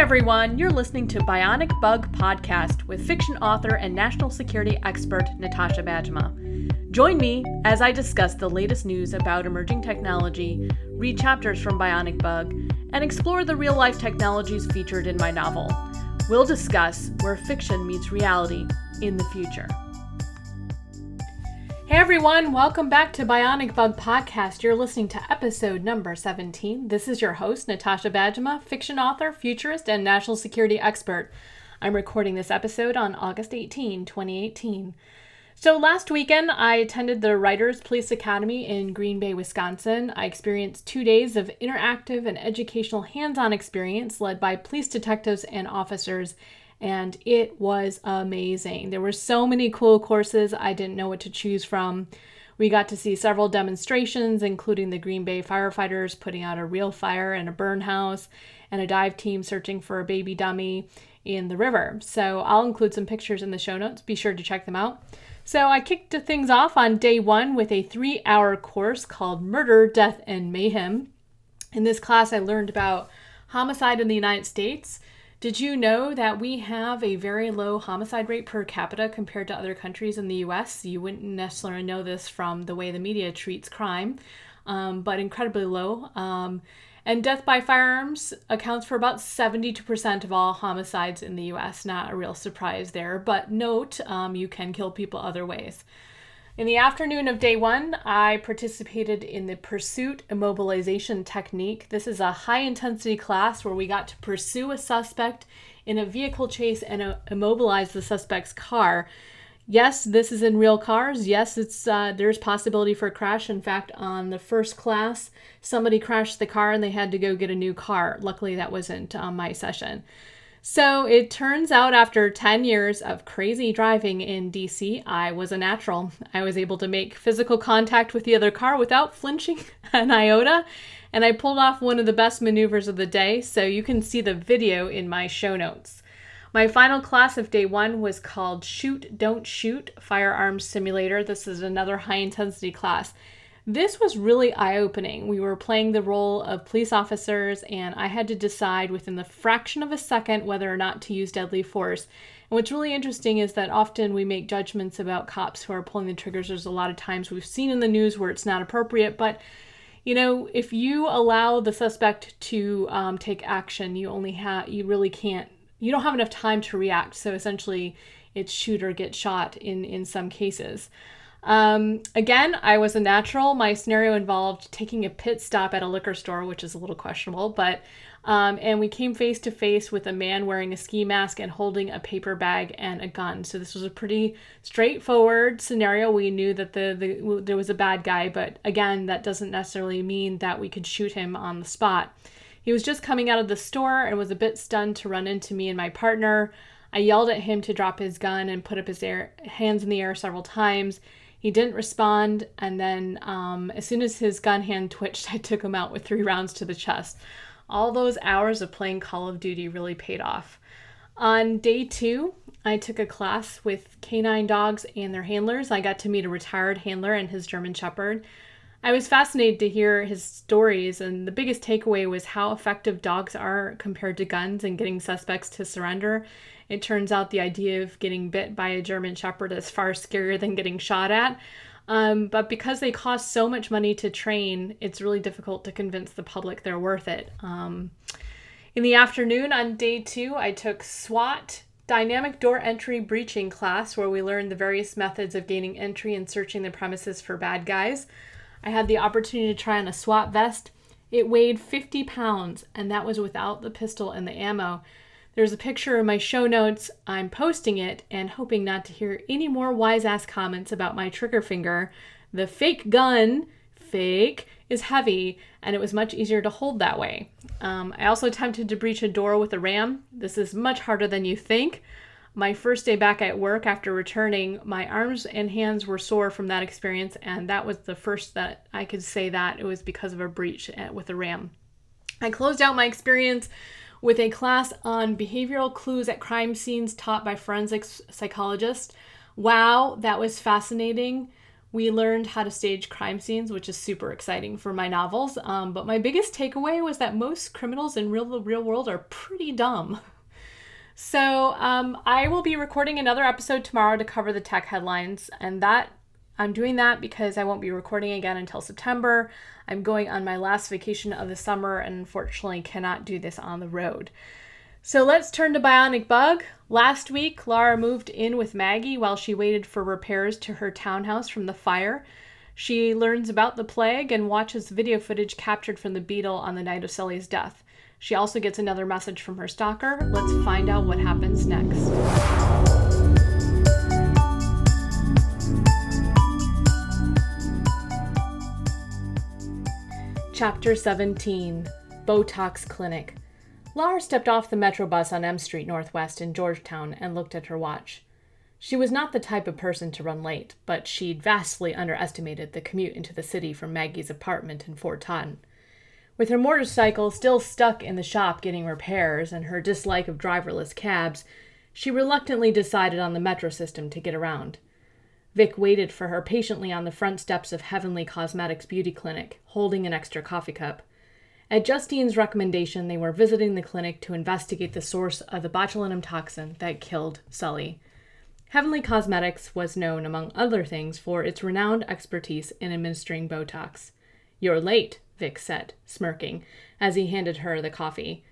everyone, you're listening to Bionic Bug Podcast with fiction author and national security expert Natasha Bajema. Join me as I discuss the latest news about emerging technology, read chapters from Bionic Bug, and explore the real life technologies featured in my novel. We'll discuss where fiction meets reality in the future. Hey everyone, welcome back to Bionic Bug Podcast. You're listening to episode number 17. This is your host, Natasha Bajema, fiction author, futurist, and national security expert. I'm recording this episode on August 18, 2018. So, last weekend, I attended the Writers Police Academy in Green Bay, Wisconsin. I experienced two days of interactive and educational hands on experience led by police detectives and officers and it was amazing. There were so many cool courses, I didn't know what to choose from. We got to see several demonstrations, including the Green Bay firefighters putting out a real fire in a burn house and a dive team searching for a baby dummy in the river. So I'll include some pictures in the show notes. Be sure to check them out. So I kicked things off on day one with a three hour course called Murder, Death, and Mayhem. In this class, I learned about homicide in the United States did you know that we have a very low homicide rate per capita compared to other countries in the US? You wouldn't necessarily know this from the way the media treats crime, um, but incredibly low. Um, and death by firearms accounts for about 72% of all homicides in the US. Not a real surprise there, but note um, you can kill people other ways. In the afternoon of day one, I participated in the pursuit immobilization technique. This is a high intensity class where we got to pursue a suspect in a vehicle chase and uh, immobilize the suspect's car. Yes, this is in real cars. Yes, it's uh, there's possibility for a crash. In fact, on the first class, somebody crashed the car and they had to go get a new car. Luckily, that wasn't on my session. So it turns out after 10 years of crazy driving in DC, I was a natural. I was able to make physical contact with the other car without flinching an iota, and I pulled off one of the best maneuvers of the day, so you can see the video in my show notes. My final class of day one was called Shoot, Don't Shoot Firearms Simulator. This is another high intensity class. This was really eye opening. We were playing the role of police officers, and I had to decide within the fraction of a second whether or not to use deadly force. And what's really interesting is that often we make judgments about cops who are pulling the triggers. There's a lot of times we've seen in the news where it's not appropriate, but you know, if you allow the suspect to um, take action, you only have, you really can't, you don't have enough time to react. So essentially, it's shoot or get shot in in some cases. Um, again, I was a natural. My scenario involved taking a pit stop at a liquor store, which is a little questionable, but um, and we came face to face with a man wearing a ski mask and holding a paper bag and a gun. So this was a pretty straightforward scenario. We knew that the, the there was a bad guy, but again, that doesn't necessarily mean that we could shoot him on the spot. He was just coming out of the store and was a bit stunned to run into me and my partner. I yelled at him to drop his gun and put up his air, hands in the air several times. He didn't respond, and then um, as soon as his gun hand twitched, I took him out with three rounds to the chest. All those hours of playing Call of Duty really paid off. On day two, I took a class with canine dogs and their handlers. I got to meet a retired handler and his German Shepherd. I was fascinated to hear his stories, and the biggest takeaway was how effective dogs are compared to guns in getting suspects to surrender it turns out the idea of getting bit by a German Shepherd is far scarier than getting shot at. Um, but because they cost so much money to train, it's really difficult to convince the public they're worth it. Um, in the afternoon on day two, I took SWAT dynamic door entry breaching class where we learned the various methods of gaining entry and searching the premises for bad guys. I had the opportunity to try on a SWAT vest. It weighed 50 pounds, and that was without the pistol and the ammo. There's a picture in my show notes. I'm posting it and hoping not to hear any more wise ass comments about my trigger finger. The fake gun, fake, is heavy and it was much easier to hold that way. Um, I also attempted to breach a door with a ram. This is much harder than you think. My first day back at work after returning, my arms and hands were sore from that experience, and that was the first that I could say that it was because of a breach with a ram. I closed out my experience with a class on behavioral clues at crime scenes taught by forensics psychologists. Wow, that was fascinating. We learned how to stage crime scenes, which is super exciting for my novels. Um, but my biggest takeaway was that most criminals in real the real world are pretty dumb. So um, I will be recording another episode tomorrow to cover the tech headlines, and that I'm doing that because I won't be recording again until September. I'm going on my last vacation of the summer and unfortunately cannot do this on the road. So let's turn to Bionic Bug. Last week, Lara moved in with Maggie while she waited for repairs to her townhouse from the fire. She learns about the plague and watches video footage captured from the beetle on the night of Sully's death. She also gets another message from her stalker. Let's find out what happens next. Chapter 17 Botox Clinic. Lara stepped off the Metro bus on M Street Northwest in Georgetown and looked at her watch. She was not the type of person to run late, but she'd vastly underestimated the commute into the city from Maggie's apartment in Fort Totten. With her motorcycle still stuck in the shop getting repairs and her dislike of driverless cabs, she reluctantly decided on the metro system to get around. Vic waited for her patiently on the front steps of Heavenly Cosmetics Beauty Clinic, holding an extra coffee cup. At Justine's recommendation, they were visiting the clinic to investigate the source of the botulinum toxin that killed Sully. Heavenly Cosmetics was known, among other things, for its renowned expertise in administering Botox. You're late, Vic said, smirking, as he handed her the coffee.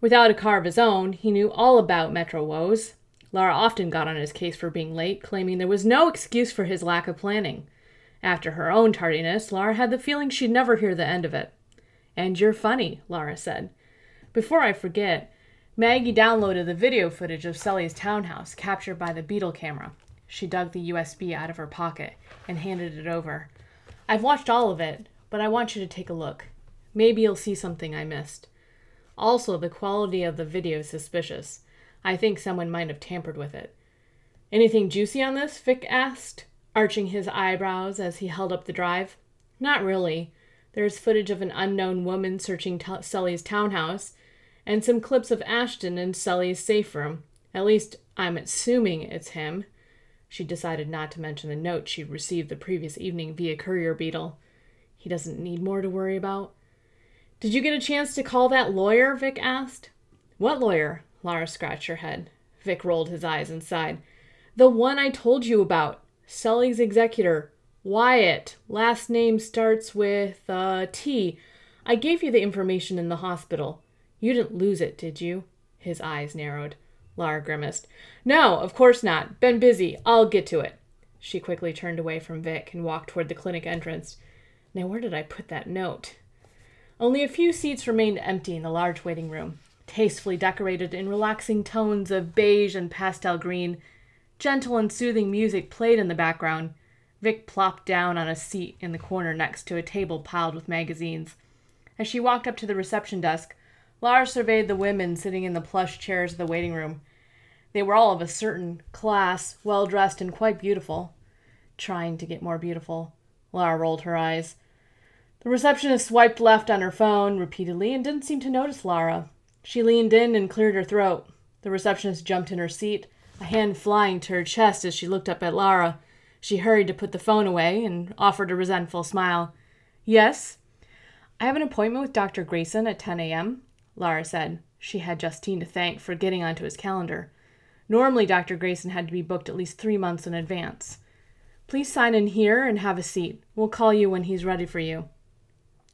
Without a car of his own, he knew all about Metro woes, Lara often got on his case for being late, claiming there was no excuse for his lack of planning. After her own tardiness, Lara had the feeling she'd never hear the end of it. And you're funny, Lara said. Before I forget, Maggie downloaded the video footage of Sully's townhouse captured by the Beetle camera. She dug the USB out of her pocket and handed it over. I've watched all of it, but I want you to take a look. Maybe you'll see something I missed. Also, the quality of the video is suspicious. I think someone might have tampered with it. Anything juicy on this? Vic asked, arching his eyebrows as he held up the drive. Not really. There's footage of an unknown woman searching t- Sully's townhouse, and some clips of Ashton in Sully's safe room. At least, I'm assuming it's him. She decided not to mention the note she'd received the previous evening via courier beetle. He doesn't need more to worry about. Did you get a chance to call that lawyer? Vic asked. What lawyer? Lara scratched her head. Vic rolled his eyes and sighed. The one I told you about. Sully's executor. Wyatt. Last name starts with uh, T. I gave you the information in the hospital. You didn't lose it, did you? His eyes narrowed. Lara grimaced. No, of course not. Been busy. I'll get to it. She quickly turned away from Vic and walked toward the clinic entrance. Now, where did I put that note? Only a few seats remained empty in the large waiting room tastefully decorated in relaxing tones of beige and pastel green. Gentle and soothing music played in the background. Vic plopped down on a seat in the corner next to a table piled with magazines. As she walked up to the reception desk, Lara surveyed the women sitting in the plush chairs of the waiting room. They were all of a certain class, well dressed and quite beautiful. Trying to get more beautiful. Lara rolled her eyes. The receptionist swiped left on her phone repeatedly and didn't seem to notice Lara. She leaned in and cleared her throat. The receptionist jumped in her seat, a hand flying to her chest as she looked up at Lara. She hurried to put the phone away and offered a resentful smile. Yes? I have an appointment with Dr. Grayson at 10 a.m., Lara said. She had Justine to thank for getting onto his calendar. Normally, Dr. Grayson had to be booked at least three months in advance. Please sign in here and have a seat. We'll call you when he's ready for you.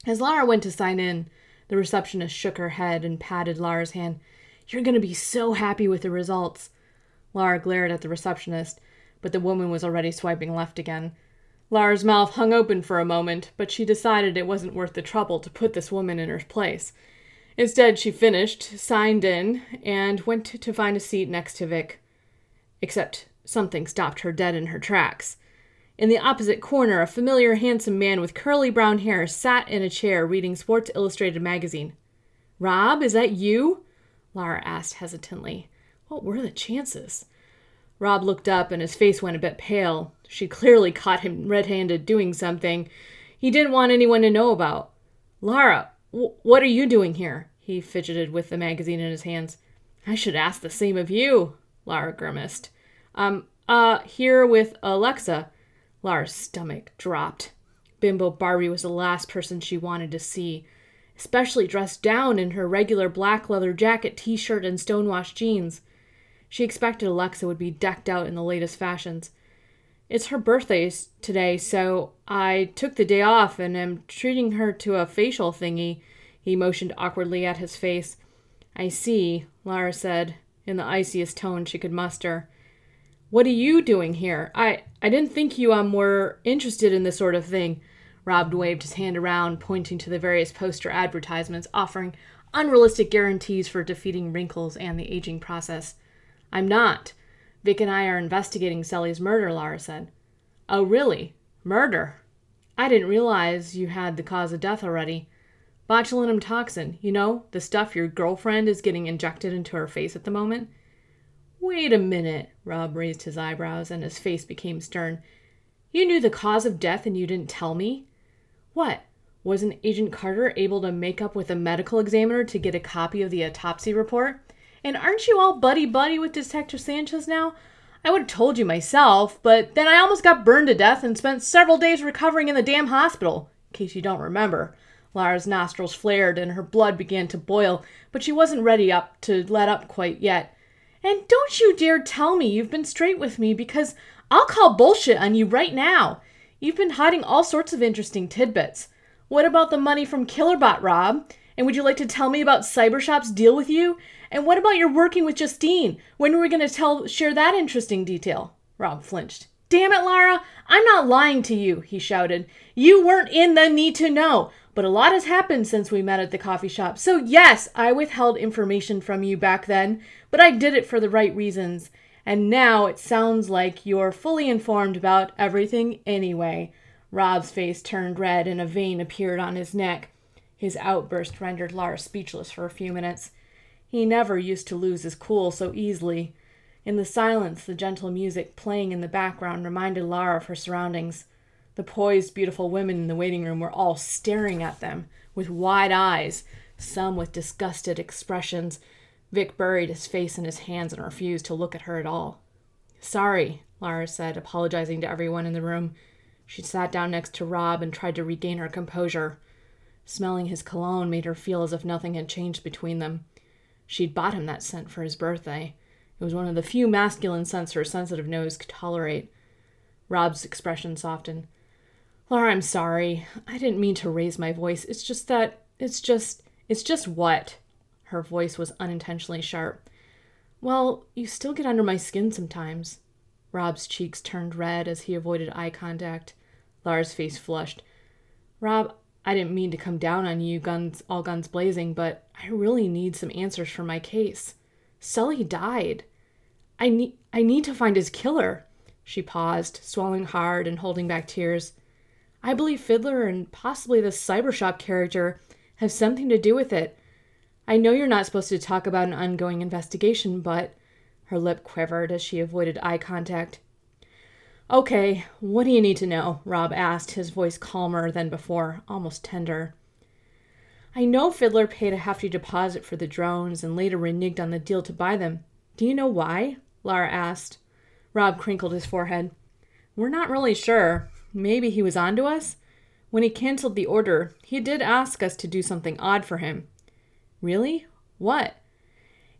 As Lara went to sign in, the receptionist shook her head and patted Lara's hand. You're going to be so happy with the results. Lara glared at the receptionist, but the woman was already swiping left again. Lara's mouth hung open for a moment, but she decided it wasn't worth the trouble to put this woman in her place. Instead, she finished, signed in, and went to find a seat next to Vic. Except something stopped her dead in her tracks. In the opposite corner, a familiar handsome man with curly brown hair sat in a chair reading Sports Illustrated magazine. Rob, is that you? Lara asked hesitantly. What were the chances? Rob looked up and his face went a bit pale. She clearly caught him red handed doing something he didn't want anyone to know about. Lara, w- what are you doing here? He fidgeted with the magazine in his hands. I should ask the same of you, Lara grimaced. Um, uh, here with Alexa. Lara's stomach dropped. Bimbo Barbie was the last person she wanted to see, especially dressed down in her regular black leather jacket, t shirt, and stonewashed jeans. She expected Alexa would be decked out in the latest fashions. It's her birthday today, so I took the day off and am treating her to a facial thingy. He motioned awkwardly at his face. I see, Lara said, in the iciest tone she could muster. What are you doing here? I I didn't think you um were interested in this sort of thing. Rob waved his hand around, pointing to the various poster advertisements offering unrealistic guarantees for defeating wrinkles and the aging process. I'm not. Vic and I are investigating Sully's murder, Lara said. Oh, really? Murder? I didn't realize you had the cause of death already. Botulinum toxin, you know, the stuff your girlfriend is getting injected into her face at the moment. Wait a minute. Rob raised his eyebrows and his face became stern. You knew the cause of death and you didn't tell me? What? Wasn't Agent Carter able to make up with a medical examiner to get a copy of the autopsy report? And aren't you all buddy buddy with Detective Sanchez now? I would have told you myself, but then I almost got burned to death and spent several days recovering in the damn hospital, in case you don't remember. Lara's nostrils flared and her blood began to boil, but she wasn't ready up to let up quite yet. And don't you dare tell me you've been straight with me because I'll call bullshit on you right now. You've been hiding all sorts of interesting tidbits. What about the money from Killerbot, Rob? And would you like to tell me about Cybershop's deal with you? And what about your working with Justine? When are we going to tell share that interesting detail? Rob flinched. Damn it, Lara! I'm not lying to you, he shouted. You weren't in the need to know, but a lot has happened since we met at the coffee shop. So, yes, I withheld information from you back then, but I did it for the right reasons. And now it sounds like you're fully informed about everything anyway. Rob's face turned red and a vein appeared on his neck. His outburst rendered Lara speechless for a few minutes. He never used to lose his cool so easily. In the silence, the gentle music playing in the background reminded Lara of her surroundings. The poised, beautiful women in the waiting room were all staring at them with wide eyes, some with disgusted expressions. Vic buried his face in his hands and refused to look at her at all. Sorry, Lara said, apologizing to everyone in the room. She sat down next to Rob and tried to regain her composure. Smelling his cologne made her feel as if nothing had changed between them. She'd bought him that scent for his birthday. It was one of the few masculine scents her sensitive nose could tolerate. Rob's expression softened. Laura, I'm sorry. I didn't mean to raise my voice. It's just that. It's just. It's just what? Her voice was unintentionally sharp. Well, you still get under my skin sometimes. Rob's cheeks turned red as he avoided eye contact. Lara's face flushed. Rob, I didn't mean to come down on you, guns all guns blazing, but I really need some answers for my case. Sully died. I need I need to find his killer. She paused, swallowing hard and holding back tears. I believe Fiddler and possibly the Cybershop character have something to do with it. I know you're not supposed to talk about an ongoing investigation, but her lip quivered as she avoided eye contact. Okay, what do you need to know? Rob asked, his voice calmer than before, almost tender. I know Fiddler paid a hefty deposit for the drones and later reneged on the deal to buy them. Do you know why? Lara asked. Rob crinkled his forehead. We're not really sure. Maybe he was onto us? When he canceled the order, he did ask us to do something odd for him. Really? What?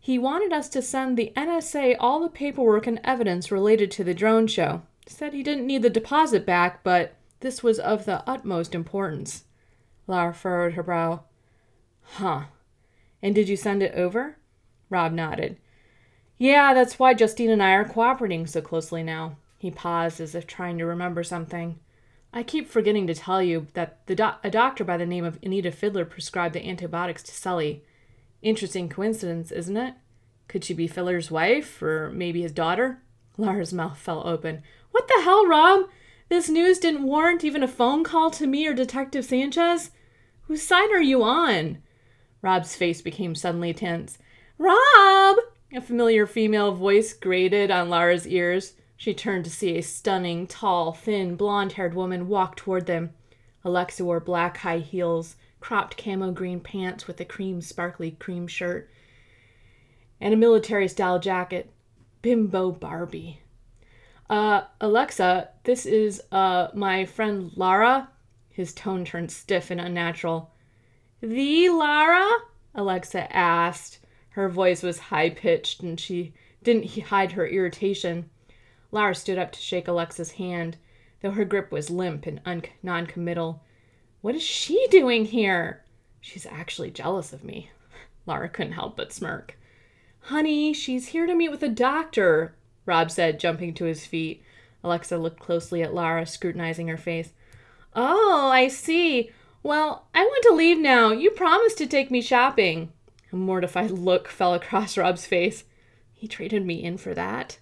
He wanted us to send the NSA all the paperwork and evidence related to the drone show. Said he didn't need the deposit back, but this was of the utmost importance. Lara furrowed her brow. Huh. And did you send it over? Rob nodded. Yeah, that's why Justine and I are cooperating so closely now. He paused as if trying to remember something. I keep forgetting to tell you that do- a doctor by the name of Anita Fiddler prescribed the antibiotics to Sully. Interesting coincidence, isn't it? Could she be Fiddler's wife, or maybe his daughter? Lara's mouth fell open. What the hell, Rob? This news didn't warrant even a phone call to me or Detective Sanchez? Whose side are you on? Rob's face became suddenly tense. Rob! A familiar female voice grated on Lara's ears. She turned to see a stunning, tall, thin, blonde haired woman walk toward them. Alexa wore black high heels, cropped camo green pants with a cream, sparkly cream shirt, and a military style jacket. Bimbo Barbie. Uh, Alexa, this is, uh, my friend Lara. His tone turned stiff and unnatural. The Lara? Alexa asked. Her voice was high pitched and she didn't hide her irritation. Lara stood up to shake Alexa's hand, though her grip was limp and un- non committal. What is she doing here? She's actually jealous of me. Lara couldn't help but smirk. Honey, she's here to meet with a doctor, Rob said, jumping to his feet. Alexa looked closely at Lara, scrutinizing her face. Oh, I see. Well, I want to leave now. You promised to take me shopping. A mortified look fell across Rob's face. He traded me in for that.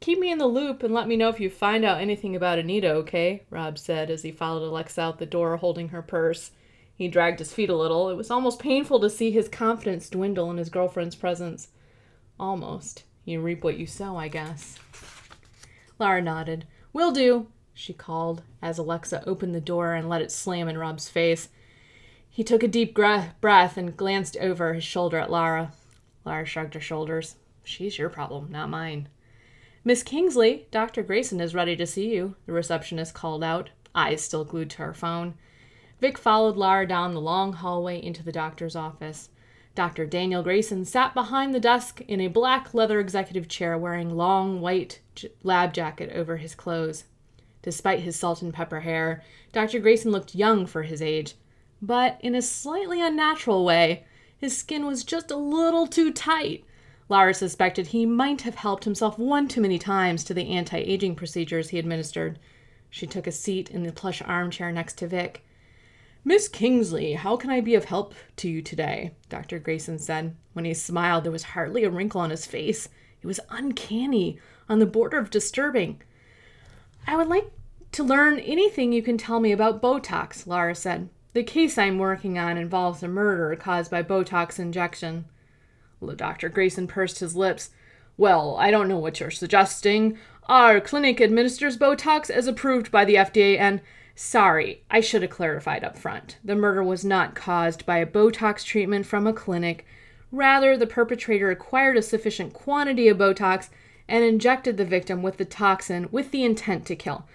Keep me in the loop and let me know if you find out anything about Anita, okay? Rob said as he followed Alexa out the door holding her purse. He dragged his feet a little. It was almost painful to see his confidence dwindle in his girlfriend's presence. Almost. You reap what you sow, I guess. Lara nodded. Will do, she called as Alexa opened the door and let it slam in Rob's face. He took a deep breath and glanced over his shoulder at Lara. Lara shrugged her shoulders. She's your problem, not mine. Miss Kingsley, Dr. Grayson is ready to see you, the receptionist called out, eyes still glued to her phone. Vic followed Lara down the long hallway into the doctor's office. Dr. Daniel Grayson sat behind the desk in a black leather executive chair wearing long white lab jacket over his clothes. Despite his salt and pepper hair, Dr. Grayson looked young for his age, but in a slightly unnatural way. His skin was just a little too tight. Lara suspected he might have helped himself one too many times to the anti aging procedures he administered. She took a seat in the plush armchair next to Vic. Miss Kingsley, how can I be of help to you today? Dr. Grayson said. When he smiled, there was hardly a wrinkle on his face. It was uncanny, on the border of disturbing. I would like to learn anything you can tell me about Botox, Lara said. The case I'm working on involves a murder caused by Botox injection. Dr. Grayson pursed his lips. Well, I don't know what you're suggesting. Our clinic administers Botox as approved by the FDA, and Sorry, I should have clarified up front. The murder was not caused by a Botox treatment from a clinic. Rather, the perpetrator acquired a sufficient quantity of Botox and injected the victim with the toxin with the intent to kill.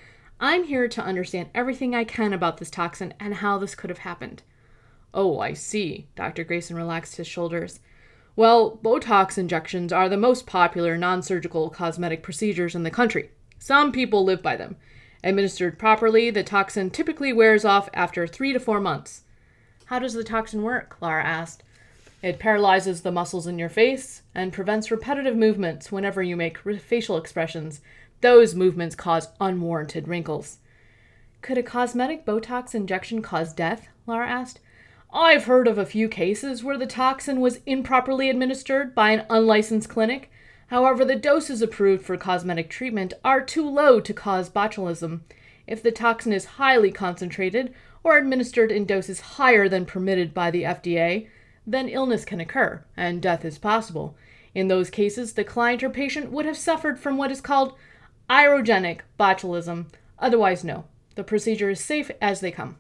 I'm here to understand everything I can about this toxin and how this could have happened. Oh, I see. Dr. Grayson relaxed his shoulders. Well, Botox injections are the most popular non surgical cosmetic procedures in the country. Some people live by them. Administered properly, the toxin typically wears off after three to four months. How does the toxin work? Lara asked. It paralyzes the muscles in your face and prevents repetitive movements whenever you make facial expressions. Those movements cause unwarranted wrinkles. Could a cosmetic Botox injection cause death? Lara asked. I've heard of a few cases where the toxin was improperly administered by an unlicensed clinic However, the doses approved for cosmetic treatment are too low to cause botulism. If the toxin is highly concentrated or administered in doses higher than permitted by the FDA, then illness can occur and death is possible. In those cases, the client or patient would have suffered from what is called iatrogenic botulism. Otherwise, no. The procedure is safe as they come.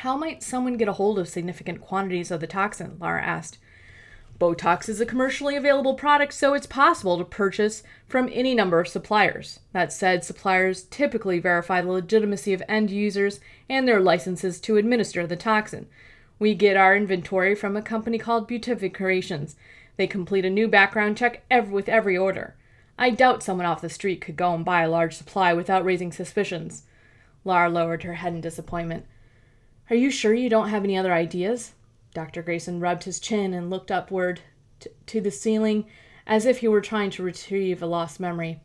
How might someone get a hold of significant quantities of the toxin? Lara asked. Botox is a commercially available product, so it's possible to purchase from any number of suppliers. That said, suppliers typically verify the legitimacy of end users and their licenses to administer the toxin. We get our inventory from a company called Beautific Creations. They complete a new background check every, with every order. I doubt someone off the street could go and buy a large supply without raising suspicions. Lara lowered her head in disappointment. Are you sure you don't have any other ideas? Dr. Grayson rubbed his chin and looked upward t- to the ceiling as if he were trying to retrieve a lost memory.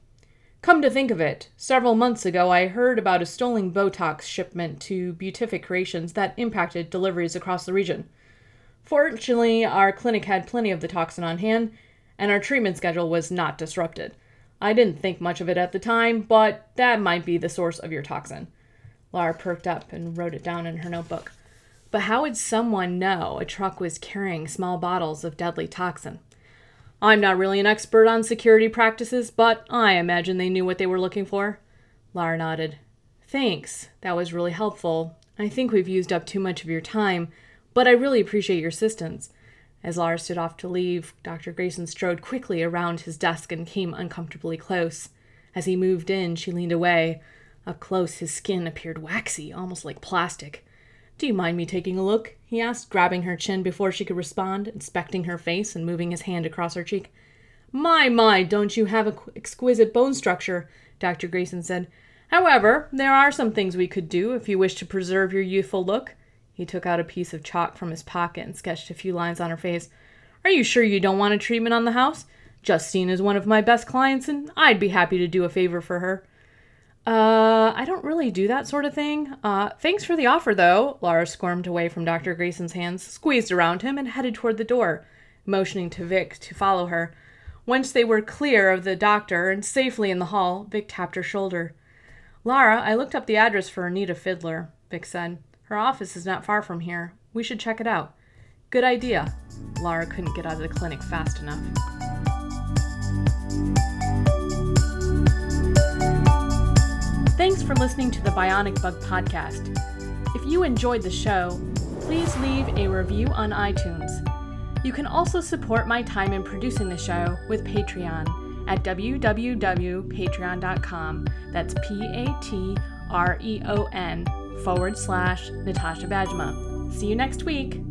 Come to think of it, several months ago I heard about a stolen Botox shipment to Beautific Creations that impacted deliveries across the region. Fortunately, our clinic had plenty of the toxin on hand, and our treatment schedule was not disrupted. I didn't think much of it at the time, but that might be the source of your toxin. Lara perked up and wrote it down in her notebook. But how would someone know a truck was carrying small bottles of deadly toxin? I'm not really an expert on security practices, but I imagine they knew what they were looking for. Lara nodded. Thanks. That was really helpful. I think we've used up too much of your time, but I really appreciate your assistance. As Lara stood off to leave, Dr. Grayson strode quickly around his desk and came uncomfortably close. As he moved in, she leaned away. Up close, his skin appeared waxy, almost like plastic. Do you mind me taking a look? he asked, grabbing her chin before she could respond, inspecting her face and moving his hand across her cheek. My, my, don't you have an exquisite bone structure, Dr. Grayson said. However, there are some things we could do if you wish to preserve your youthful look. He took out a piece of chalk from his pocket and sketched a few lines on her face. Are you sure you don't want a treatment on the house? Justine is one of my best clients, and I'd be happy to do a favor for her. Uh, I don't really do that sort of thing. Uh, thanks for the offer, though. Lara squirmed away from Dr. Grayson's hands, squeezed around him, and headed toward the door, motioning to Vic to follow her. Once they were clear of the doctor and safely in the hall, Vic tapped her shoulder. Lara, I looked up the address for Anita Fiddler, Vic said. Her office is not far from here. We should check it out. Good idea. Lara couldn't get out of the clinic fast enough. Thanks for listening to the Bionic Bug Podcast. If you enjoyed the show, please leave a review on iTunes. You can also support my time in producing the show with Patreon at www.patreon.com. That's P A T R E O N forward slash Natasha Bajema. See you next week.